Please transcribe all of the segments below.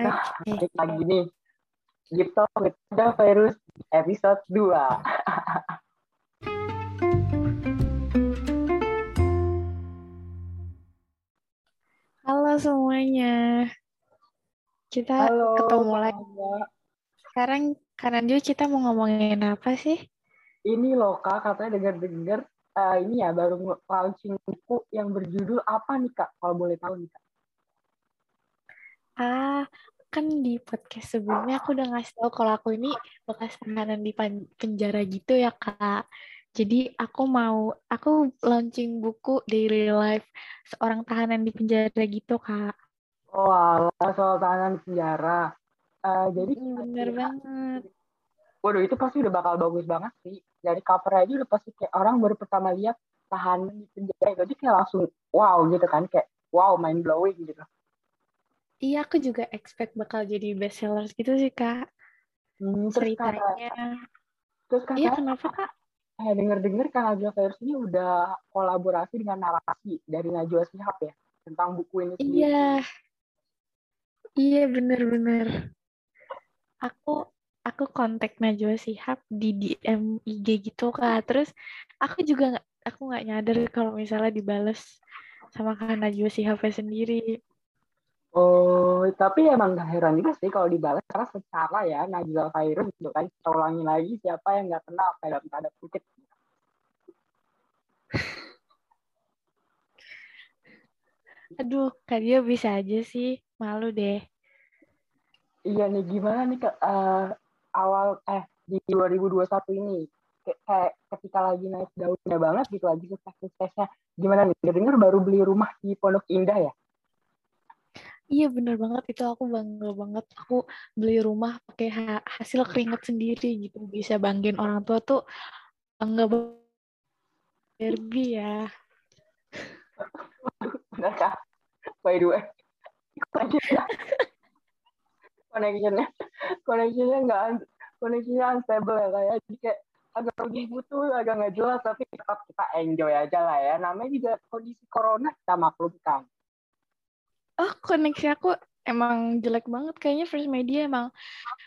Nah, okay. lagi nih. Gitu with the virus episode 2. Halo semuanya. Kita Halo, ketemu lagi. Sekarang karena dia kita mau ngomongin apa sih? Ini loh kak, katanya dengar-dengar uh, ini ya baru launching buku yang berjudul apa nih kak? Kalau boleh tahu nih kak. Ah, kan di podcast sebelumnya aku udah ngasih tahu kalau aku ini bekas tahanan di penjara gitu ya, Kak. Jadi aku mau, aku launching buku Daily Life seorang tahanan di penjara gitu, Kak. Oh, alah, soal tahanan di penjara. Uh, jadi bener ya, banget. Waduh, itu pasti udah bakal bagus banget sih. Dari cover aja udah pasti kayak orang baru pertama lihat tahanan di penjara. Jadi kayak langsung wow gitu kan. Kayak wow, mind blowing gitu. Iya, aku juga expect bakal jadi best sellers gitu sih, Kak. Hmm, Ceritanya. terus kak, iya, kenapa, Kak? Eh, denger-denger Kak Najwa Virus ini udah kolaborasi dengan narasi dari Najwa Sihab ya, tentang buku ini sendiri. Iya. Iya, bener-bener. Aku aku kontak Najwa Sihab di DM IG gitu, Kak. Terus aku juga nggak aku nggak nyadar kalau misalnya dibales sama Kak Najwa Shihab sendiri. Oh, tapi emang gak heran juga sih kalau dibalas karena secara ya Najwa Virus gitu kan. Kita ulangi lagi siapa yang nggak kenal kayak tanda kutip. Aduh, Kak dia bisa aja sih. Malu deh. Iya nih, gimana nih Kak, uh, awal, eh, di 2021 ini, kayak ketika lagi naik daunnya banget gitu, lagi sukses-suksesnya, gimana nih, dengar baru beli rumah di Pondok Indah ya? Iya bener banget. Itu aku bangga banget. Aku beli rumah pakai ha hasil keringat sendiri gitu. Bisa banggain orang tua tuh bangga Barbie ya. Benar kak? By the way, connectionnya. Connectionnya nggak connectionnya unstable ya kayak jadi kayak agak lebih butuh agak nggak jelas tapi tetap kita enjoy aja lah ya. Namanya juga kondisi corona kita maklumkan oh koneksi aku emang jelek banget kayaknya first media emang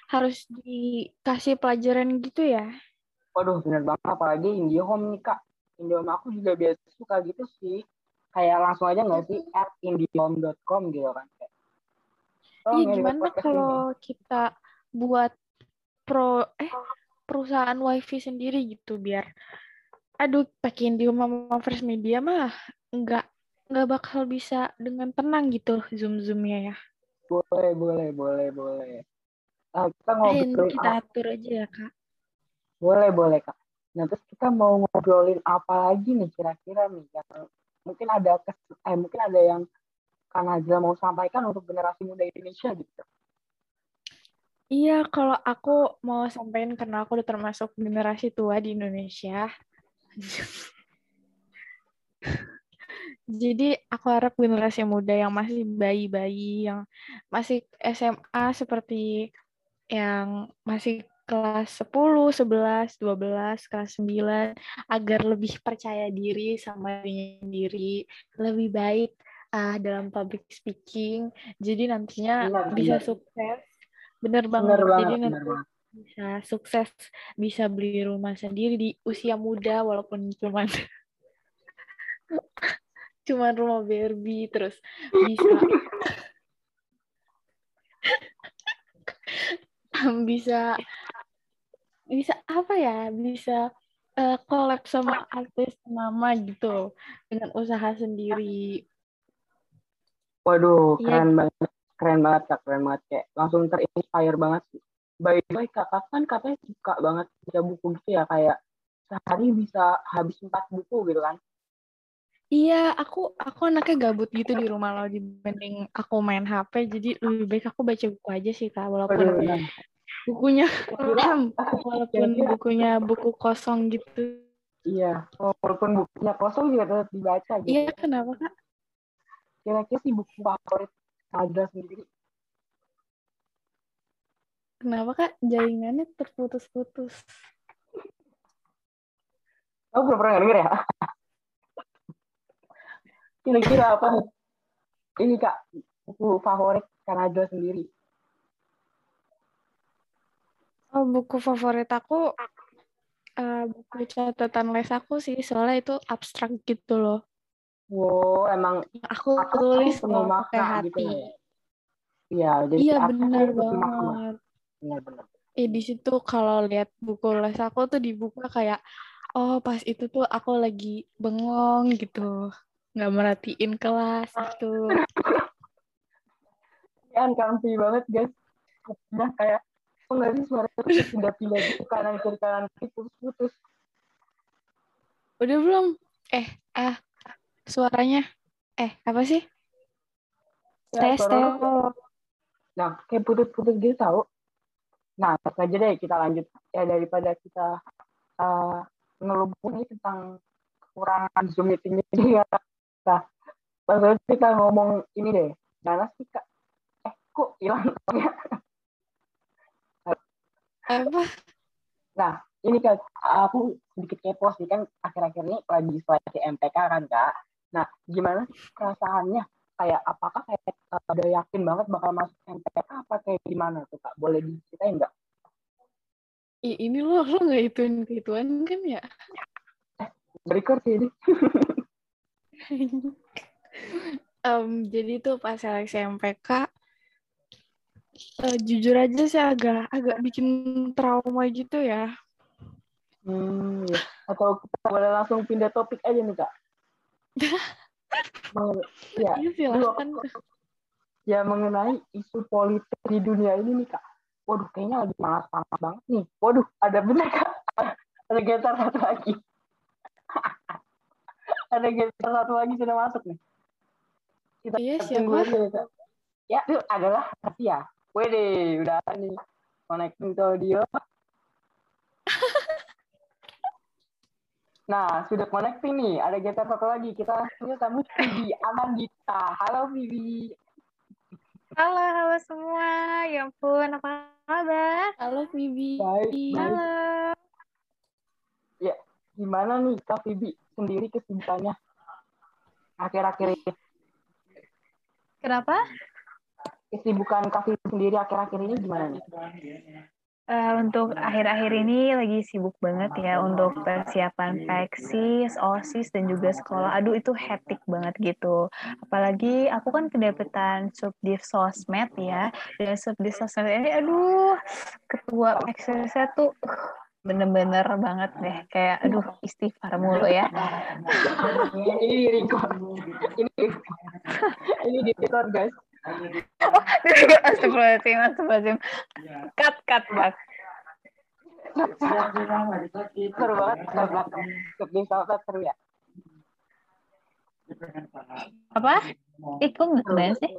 harus dikasih pelajaran gitu ya. Waduh bener banget apalagi IndiHome nih kak. IndiHome aku juga biasa suka gitu sih. Kayak langsung aja nggak sih? At indihome.com gitu kan oh, iya gimana kalau kita buat pro eh perusahaan wifi sendiri gitu biar aduh pakai IndiHome sama first media mah nggak nggak bakal bisa dengan tenang gitu zoom zoomnya ya. Boleh boleh boleh boleh. Nah, kita ngobrolin kita atur aja ya kak. Boleh boleh kak. Nah terus kita mau ngobrolin apa lagi nih kira-kira nih yang mungkin ada eh mungkin ada yang Kang Azra mau sampaikan untuk generasi muda Indonesia gitu. Iya, kalau aku mau sampaikan karena aku udah termasuk generasi tua di Indonesia. Jadi aku harap generasi muda yang masih bayi-bayi, yang masih SMA seperti yang masih kelas 10, 11, 12, kelas 9 agar lebih percaya diri sama dirinya sendiri, lebih baik uh, dalam public speaking. Jadi nantinya benar, bisa benar. sukses. Bener banget. Bener banget Jadi nanti banget. bisa sukses, bisa beli rumah sendiri di usia muda walaupun cuman cuman rumah Barbie terus bisa bisa bisa apa ya bisa uh, collab sama artis nama gitu dengan usaha sendiri waduh iya. keren ya. banget keren banget kak keren banget kayak langsung terinspire banget by the way kak kan katanya suka banget baca buku gitu ya kayak sehari bisa habis empat buku gitu kan Iya, aku aku anaknya gabut gitu di rumah lo dibanding aku main HP. Jadi lebih baik aku baca buku aja sih kak, walaupun bukunya walaupun bukunya buku kosong gitu. Iya, walaupun bukunya kosong juga tetap dibaca gitu. Iya, kenapa kak? Kira-kira sih buku favorit ada sendiri. Kenapa kak jaringannya terputus-putus? Aku belum pernah denger ya. Kira-kira apa nih? Ini Kak, buku favorit Kanada sendiri. Oh, buku favorit aku uh, buku catatan les aku sih, soalnya itu abstrak gitu loh. Wow, emang aku tulis penuh pakai gitu hati. Gitu Iya, jadi iya benar banget. Benar-benar. Eh di situ kalau lihat buku les aku tuh dibuka kayak oh pas itu tuh aku lagi bengong gitu, nggak merhatiin kelas itu. kan comfy banget guys. Nah kayak oh nggak sih suara pindah-pindah gitu kanan kiri kanan kiri putus-putus. Udah belum? Eh, ah, suaranya. Eh, apa sih? Ya, tes, tes. Nah, kayak putus-putus gitu tau. Nah, aja deh kita lanjut. Ya, daripada kita uh, ngelubungi tentang kekurangan Zoom meeting ini ya. Nah, langsung kita ngomong ini deh. Mana sih, Kak? Eh, kok hilang Apa? Nah, ini kan aku sedikit kepo sih kan akhir-akhir ini lagi seleksi MTK kan, Kak. Nah, gimana perasaannya kayak apakah kayak ada yakin banget bakal masuk MTK apa kayak gimana tuh kak boleh diceritain nggak I, ini lo lo nggak ituin kehituan kan ya eh, berikut sih ini um, jadi tuh pas seleksi MPK uh, eh, jujur aja sih agak agak bikin trauma gitu ya hmm ya. atau kita boleh langsung pindah topik aja nih kak ya, iya, ya mengenai isu politik di dunia ini nih kak. Waduh, kayaknya lagi panas-panas banget nih. Waduh, ada bener kak. ada getar satu lagi. Ada getar satu lagi sudah masuk nih. Kita iya, tunggu aja ya. Ya, itu adalah ya. Wede, udah nih connecting to audio. Nah, sudah connecting nih. Ada getar satu lagi. Kita punya tamu Vivi Amandita. Halo Vivi. Halo, halo semua. Ya ampun, apa kabar? Halo Vivi. Baik, Halo. Gimana nih Kak Vivi sendiri kesibukannya akhir-akhir ini? Kenapa? Kesibukan Kak Vivi sendiri akhir-akhir ini gimana nih? Uh, untuk akhir-akhir ini lagi sibuk banget ya untuk persiapan peksis, osis dan juga sekolah. Aduh itu hektik banget gitu. Apalagi aku kan kedapetan subdiv sosmed ya. Dan subdiv sosmed ini aduh ketua peksisnya tuh bener-bener banget deh kayak aduh istighfar mulu ya ini record ini ini di record guys oh, astagfirullahaladzim, astagfirullahaladzim. Cut, cut, bang. seru banget, seru ya. Apa? Kok nggak sih?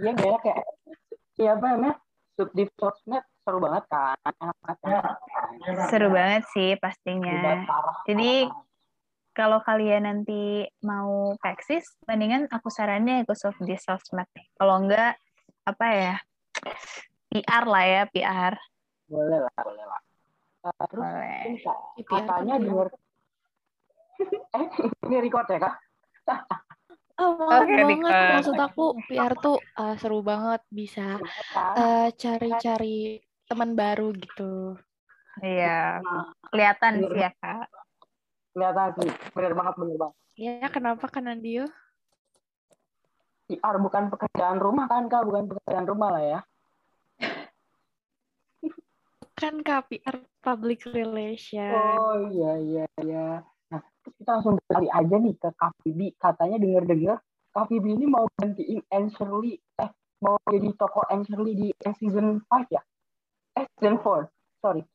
Iya, kayak kayak, iya apa namanya? Subdiv sosmed seru banget kan, enak banget. Seru banget sih pastinya. Jadi kalau kalian nanti mau peksis, mendingan aku sarannya ikut soft di sosmed. Kalau enggak, apa ya, PR lah ya, PR. Boleh lah, boleh lah. Uh, terus, boleh. Ini, katanya di luar... eh, ini record ya, Kak? Oh, okay, banget. Record. Maksud aku, PR tuh uh, seru banget. Bisa uh, cari-cari teman baru gitu. Iya, kelihatan sih ya, Kak kelihatan sih bener banget bener banget ya kenapa kan Andio PR bukan pekerjaan rumah kan kak bukan pekerjaan rumah lah ya kan kak PR public relation oh iya iya iya nah kita langsung cari aja nih ke Kak katanya denger dengar Kak ini mau gantiin Anne eh mau jadi tokoh Anne di season 5 ya? Eh season 4 sorry.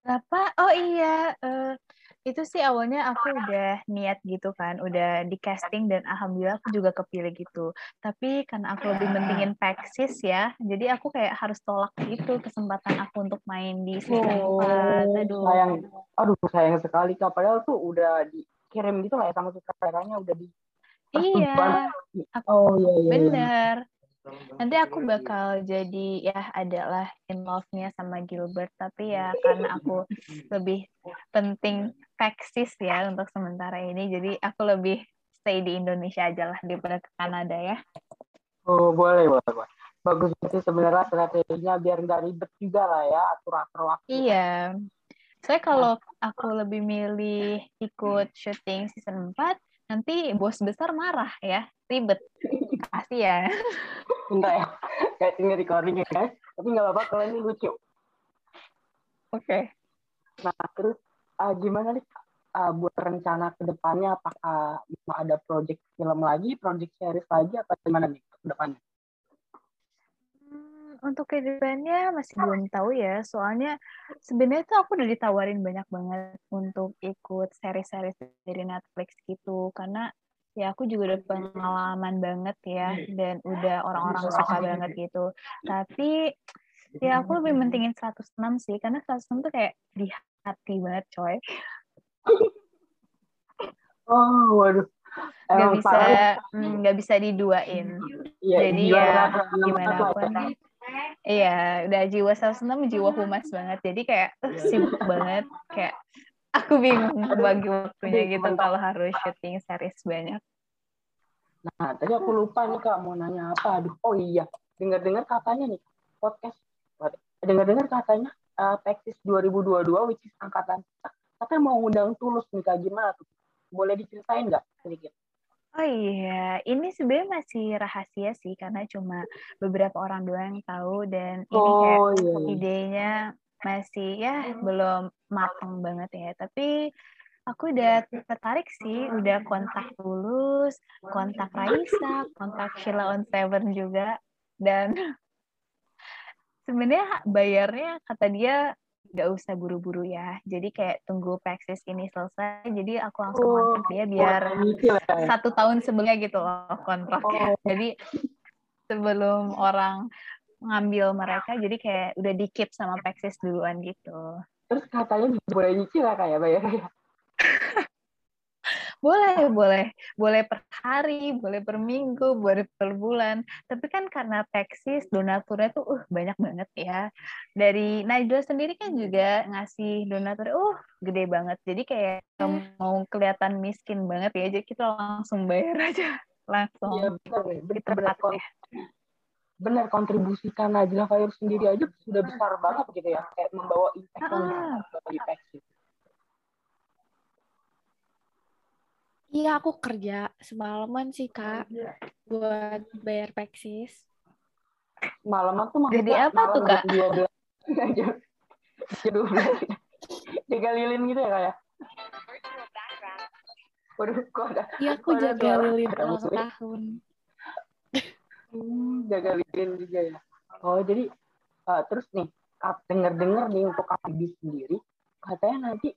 Kenapa? Oh iya, uh, itu sih awalnya aku udah niat gitu kan, udah di casting dan alhamdulillah aku juga kepilih gitu. Tapi karena aku lebih mentingin Pexis ya, jadi aku kayak harus tolak gitu kesempatan aku untuk main di season oh, 4. Aduh. Sayang, aduh sayang sekali Kak. Padahal tuh udah dikirim gitu lah ya sama sutradaranya udah di Iya. Oh iya iya. iya. Bener. Nanti aku bakal jadi ya adalah in love-nya sama Gilbert tapi ya karena aku lebih penting Texas ya untuk sementara ini jadi aku lebih stay di Indonesia aja lah daripada ke Kanada ya. Oh boleh boleh. boleh. bagus sih sebenarnya strateginya biar nggak ribet juga lah ya atur atur waktu. Iya. Saya kalau aku lebih milih ikut syuting season 4, nanti bos besar marah ya, ribet. Pasti ya. Enggak ya, kayak ini recording ya guys. Tapi nggak apa-apa kalau ini lucu. Oke. Okay. Nah, terus uh, gimana nih uh, buat rencana ke depannya? Apakah mau ada project film lagi, project series lagi, apa gimana nih ke depannya? Untuk ke depannya masih belum tahu ya, soalnya sebenarnya tuh aku udah ditawarin banyak banget untuk ikut seri-seri dari Netflix gitu, karena ya aku juga udah pengalaman banget ya, dan udah orang-orang suka banget gitu. Tapi ya aku lebih mentingin 106 sih, karena 106 tuh kayak di hati banget coy. Oh, waduh. Gak bisa, mm, nggak bisa diduain. Ya, Jadi ya gimana pun Iya, udah jiwa 106 jiwa humas banget. Jadi kayak uh, sibuk banget. Kayak aku bingung bagi waktunya gitu kalau harus syuting series banyak. Nah, tadi aku lupa nih Kak mau nanya apa. Aduh, oh iya. Dengar-dengar katanya nih podcast. Dengar-dengar katanya uh, Texas 2022 which is angkatan katanya mau undang Tulus nih Kak gimana tuh? Boleh diceritain nggak sedikit? Oh iya, ini sebenarnya masih rahasia sih karena cuma beberapa orang doang yang tahu dan ini oh, kayak iya, iya. idenya masih ya belum matang banget ya. Tapi aku udah tertarik sih, udah kontak Tulus, kontak Raisa, kontak Sheila on Seven juga dan sebenarnya bayarnya kata dia nggak usah buru-buru ya. Jadi kayak tunggu Pexis ini selesai. Jadi aku langsung oh, kontak dia biar ya. satu tahun sebelumnya gitu loh kontraknya. Oh. Jadi sebelum orang ngambil mereka, jadi kayak udah di keep sama Pexis duluan gitu. Terus katanya boleh nyicil ya kayak bayarnya? Boleh boleh. Boleh per hari boleh per minggu boleh per bulan. Tapi kan karena Texas donaturnya tuh uh banyak banget ya. Dari Najwa sendiri kan juga ngasih donatur uh gede banget. Jadi kayak mau kelihatan miskin banget ya. Jadi kita langsung bayar aja. Langsung ya, benar, kita benar, ya. benar kontribusikan Najwa Fire sendiri aja sudah besar banget gitu ya. Kayak membawa impact ah. bagi Texas Iya, aku kerja semalaman sih, Kak, buat bayar Peksis. Malaman tuh maksudnya Jadi apa tuh, Kak? Dua belas. Jaga lilin gitu ya, Kak ya? Waduh, kok ada? Iya, aku jaga lilin ulang tahun. Hmm, jaga lilin juga ya. Oh, jadi uh, terus nih, denger-denger nih untuk Abi sendiri, katanya nanti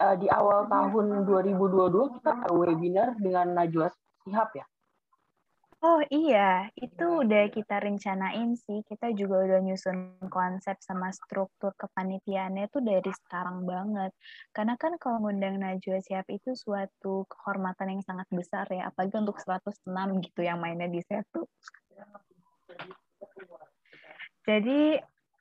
uh, di awal tahun 2022 kita ada webinar dengan Najwa Sihab ya. Oh iya, itu udah kita rencanain sih. Kita juga udah nyusun konsep sama struktur kepanitiaannya itu dari sekarang banget. Karena kan kalau ngundang Najwa Siap itu suatu kehormatan yang sangat besar ya, apalagi untuk 106 gitu yang mainnya di satu. Jadi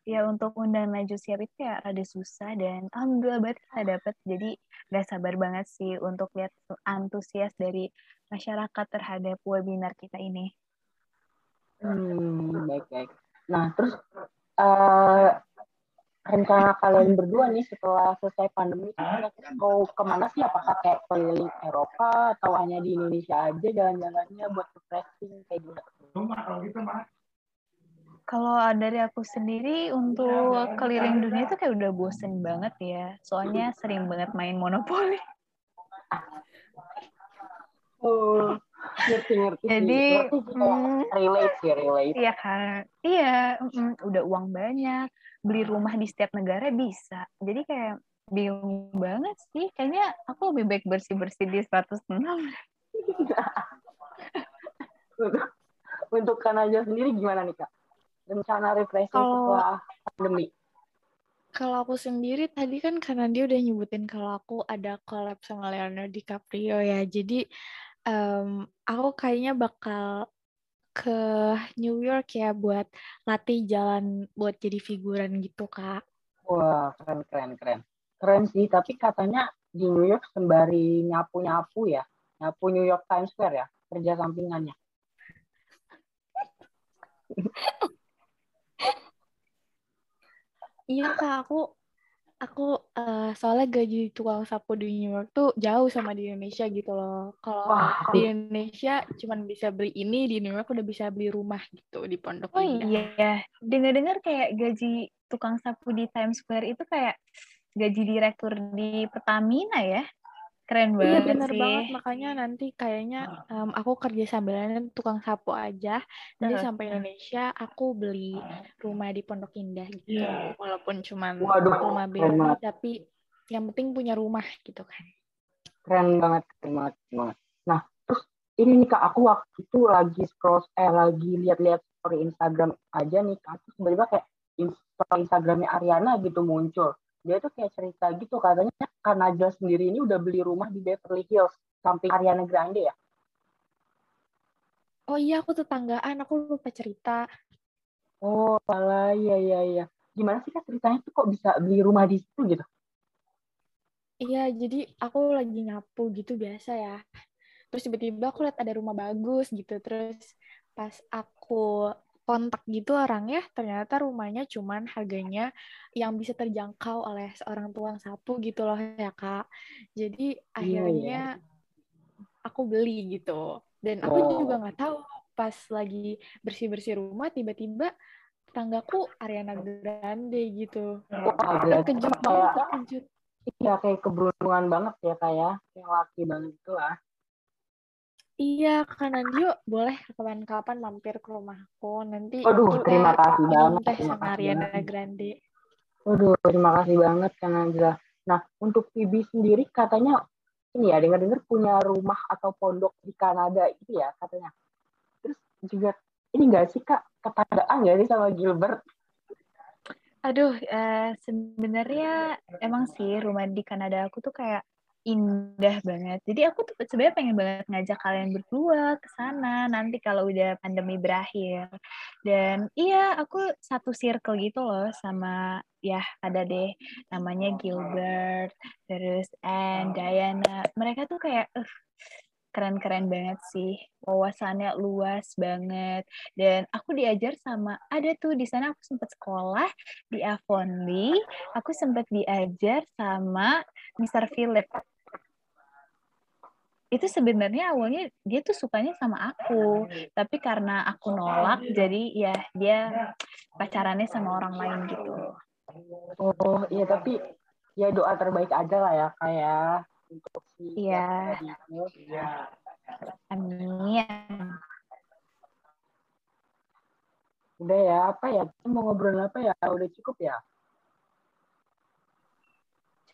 ya untuk undang maju siap itu ya rada susah dan alhamdulillah banget kita dapat jadi gak sabar banget sih untuk lihat antusias dari masyarakat terhadap webinar kita ini. Hmm, baik baik. Nah terus uh, rencana kalian berdua nih setelah selesai pandemi mau ke mana sih? Apakah kayak keliling Eropa atau hanya di Indonesia aja jalan-jalannya buat refreshing kayak? Kalau dari aku sendiri untuk keliling dunia itu kayak udah bosen banget ya. Soalnya sering banget main monopoli. Oh, ngerti ngerti. Jadi mm, relate ya relate. Iya kan. Iya, mm, udah uang banyak, beli rumah di setiap negara bisa. Jadi kayak bingung banget sih. Kayaknya aku lebih baik bersih-bersih di 106. untuk untuk Kanaja sendiri gimana nih Kak? Rencana refreshing kalau, setelah pandemi? Kalau aku sendiri tadi kan karena dia udah nyebutin kalau aku ada collab sama Leonardo DiCaprio ya, jadi um, aku kayaknya bakal ke New York ya buat latih jalan buat jadi figuran gitu kak. Wah keren keren keren keren sih tapi katanya di New York sembari nyapu nyapu ya nyapu New York Times Square ya kerja sampingannya. iya kak aku aku uh, soalnya gaji tukang sapu di New York tuh jauh sama di Indonesia gitu loh. Kalau di Indonesia cuman bisa beli ini, di New York udah bisa beli rumah gitu di Pondok Oh iya, dengar-dengar kayak gaji tukang sapu di Times Square itu kayak gaji direktur di Pertamina ya? Keren banget iya, bener sih. banget. Makanya nanti kayaknya um, aku kerja sambilan tukang sapu aja. Nanti uh. sampai Indonesia aku beli rumah di Pondok Indah gitu. Yeah. Walaupun cuma rumah baby, tapi yang penting punya rumah gitu kan. Keren banget, keren banget. Nah, terus ini nih Kak, aku waktu itu lagi scroll, eh lagi lihat-lihat story Instagram aja nih Kak. Terus tiba-tiba kayak Instagramnya Ariana gitu muncul dia tuh kayak cerita gitu katanya Kak Najla sendiri ini udah beli rumah di Beverly Hills samping Ariana Grande ya? Oh iya aku tetanggaan aku lupa cerita. Oh salah iya iya iya. Gimana sih kak ceritanya tuh kok bisa beli rumah di situ gitu? Iya jadi aku lagi nyapu gitu biasa ya. Terus tiba-tiba aku lihat ada rumah bagus gitu terus pas aku kontak gitu orang ya ternyata rumahnya cuman harganya yang bisa terjangkau oleh seorang tuang sapu gitu loh ya kak jadi iya, akhirnya iya. aku beli gitu dan aku oh. juga nggak tahu pas lagi bersih bersih rumah tiba-tiba tetanggaku Ariana Grande gitu Wah, terkejut banget terkejut Iya kayak keberuntungan banget ya kayak ya. yang laki banget itu lah Iya, Kak Nandio boleh kapan-kapan mampir ke rumahku. Nanti Aduh, terima kasih banget. Teh sama Ariana Grande. Waduh, terima kasih banget Kak Najla. Nah, untuk Ibi sendiri katanya ini ya, dengar-dengar punya rumah atau pondok di Kanada itu ya katanya. Terus juga ini enggak sih Kak ketandaan nggak sih sama Gilbert? Aduh, uh, sebenarnya emang sih rumah di Kanada aku tuh kayak indah banget. Jadi aku tuh sebenarnya pengen banget ngajak kalian berdua ke sana nanti kalau udah pandemi berakhir. Dan iya, aku satu circle gitu loh sama ya ada deh namanya Gilbert, terus and Diana. Mereka tuh kayak uh, keren-keren banget sih. Wawasannya luas banget. Dan aku diajar sama ada tuh di sana aku sempat sekolah di Avonlea. Aku sempat diajar sama Mr. Philip itu sebenarnya awalnya dia tuh sukanya sama aku. Tapi karena aku nolak jadi ya dia pacarannya sama orang lain gitu. Oh iya tapi ya doa terbaik aja lah ya kayak untuk si iya. Ya. amin. Udah ya apa ya? Mau ngobrol apa ya? Udah cukup ya?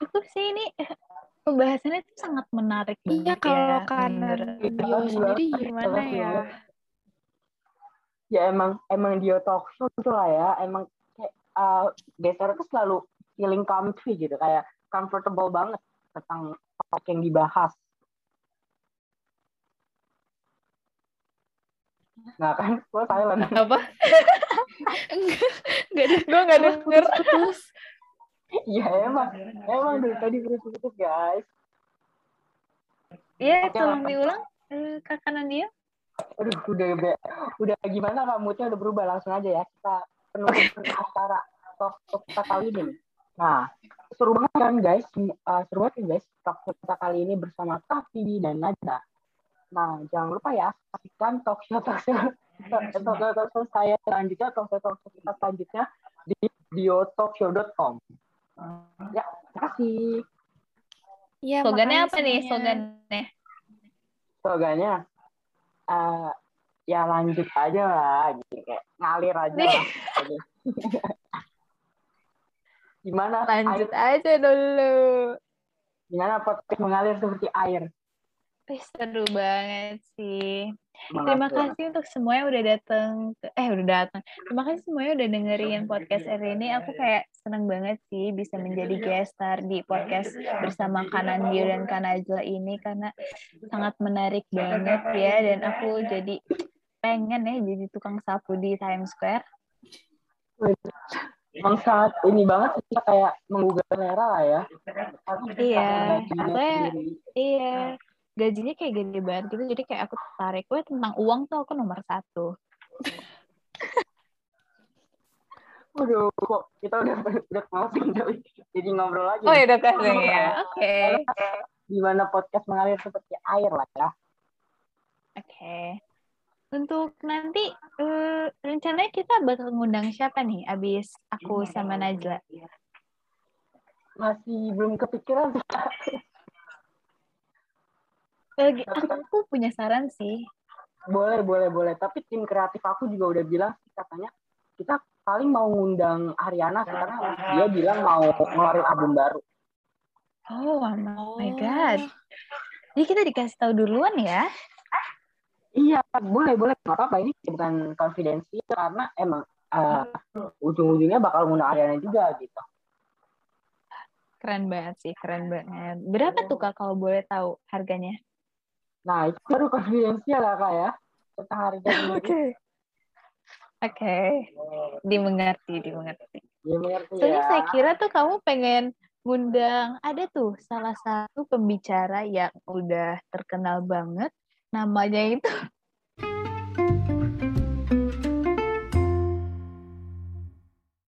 Cukup sih ini pembahasannya itu sangat menarik iya kalau ya, karena dia sendiri gimana ya? Ya emang emang dia talk show gitu lah ya. Emang kayak uh, geser tuh selalu feeling comfy gitu kayak comfortable banget tentang topik yang dibahas. Nah kan, gue silent. Apa? enggak, enggak, gue enggak denger. Terus, Iya emang, emang dari tadi putus-putus guys. Iya, tolong diulang eh, kakak Nadia. Aduh, udah udah gimana moodnya udah berubah langsung aja ya kita penutupan acara talk kita kali ini. Nah, seru banget kan guys, uh, seru banget guys talk kita kali ini bersama Kak dan Najda. Nah, jangan lupa ya, saksikan talk show talk show talk show, talk show saya selanjutnya, talk show talk show kita selanjutnya di biotalkshow.com. Ya, terima kasih. Iya, slogannya apa nih slogannya? Slogannya uh, ya lanjut aja lah, gitu kayak ngalir aja lah. Gimana? Lanjut air? aja dulu. Gimana podcast mengalir seperti air? Seru banget sih. Terima kasih untuk semua yang udah datang. Eh, udah datang. Terima kasih semuanya udah dengerin podcast hari ini. Aku kayak seneng banget sih bisa menjadi guest star di podcast bersama Kanan Dio dan Kanajla ini karena sangat menarik banget ya. Dan aku jadi pengen ya jadi tukang sapu di Times Square. Emang sangat ini banget sih kayak menggugah selera lah ya. Iya, iya gajinya kayak gede banget gitu jadi kayak aku tarik gue tentang uang tuh aku nomor satu Waduh, kok kita udah udah closing tapi jadi ngobrol lagi. Oh ya udah closing ya. Oke. Gimana podcast mengalir seperti air lah ya. Oke. Untuk nanti uh, rencananya kita bakal ngundang siapa nih abis aku sama Najla? Masih belum kepikiran sih. Lagi, aku punya saran sih. Boleh, boleh, boleh. Tapi tim kreatif aku juga udah bilang sih katanya kita paling mau ngundang Ariana karena dia bilang mau ngeluarin album baru. Oh, oh my god. Jadi kita dikasih tahu duluan ya? Iya, boleh, boleh. Gak apa-apa, ini bukan konfidensi karena emang uh, ujung-ujungnya bakal ngundang Ariana juga gitu. Keren banget sih, keren banget. Berapa tuh Kak kalau boleh tahu harganya? Nah, itu baru konfidensial lah Kak ya. Tentang harganya. Oke. Oke. Okay. Dimengerti, dimengerti. Dimengerti Soalnya ya. saya kira tuh kamu pengen ngundang ada tuh salah satu pembicara yang udah terkenal banget namanya itu